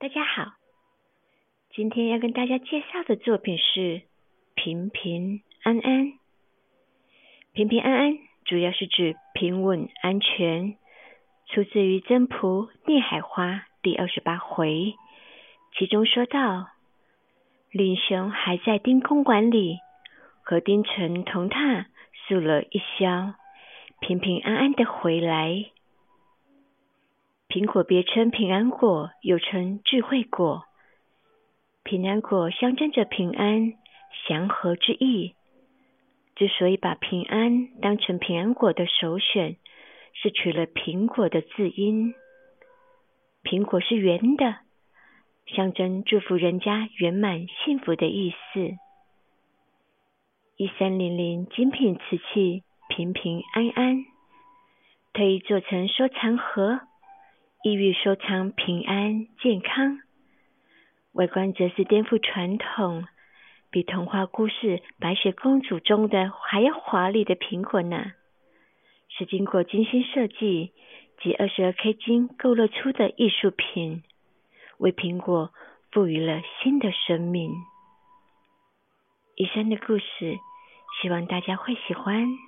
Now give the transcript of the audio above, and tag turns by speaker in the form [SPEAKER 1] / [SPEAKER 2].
[SPEAKER 1] 大家好，今天要跟大家介绍的作品是《平平安安》。平平安安主要是指平稳安全，出自于真仆聂海花第二十八回，其中说到：令雄还在丁公馆里，和丁晨同榻宿了一宵，平平安安的回来。苹果别称平安果，又称智慧果。平安果象征着平安、祥和之意。之所以把平安当成平安果的首选，是取了苹果的字音。苹果是圆的，象征祝福人家圆满幸福的意思。一三零零精品瓷器，平平安安，特意做成收藏盒。意欲收藏平安健康，外观则是颠覆传统，比童话故事白雪公主中的还要华丽的苹果呢。是经过精心设计及二十二 K 金勾勒出的艺术品，为苹果赋予了新的生命。以上的故事，希望大家会喜欢。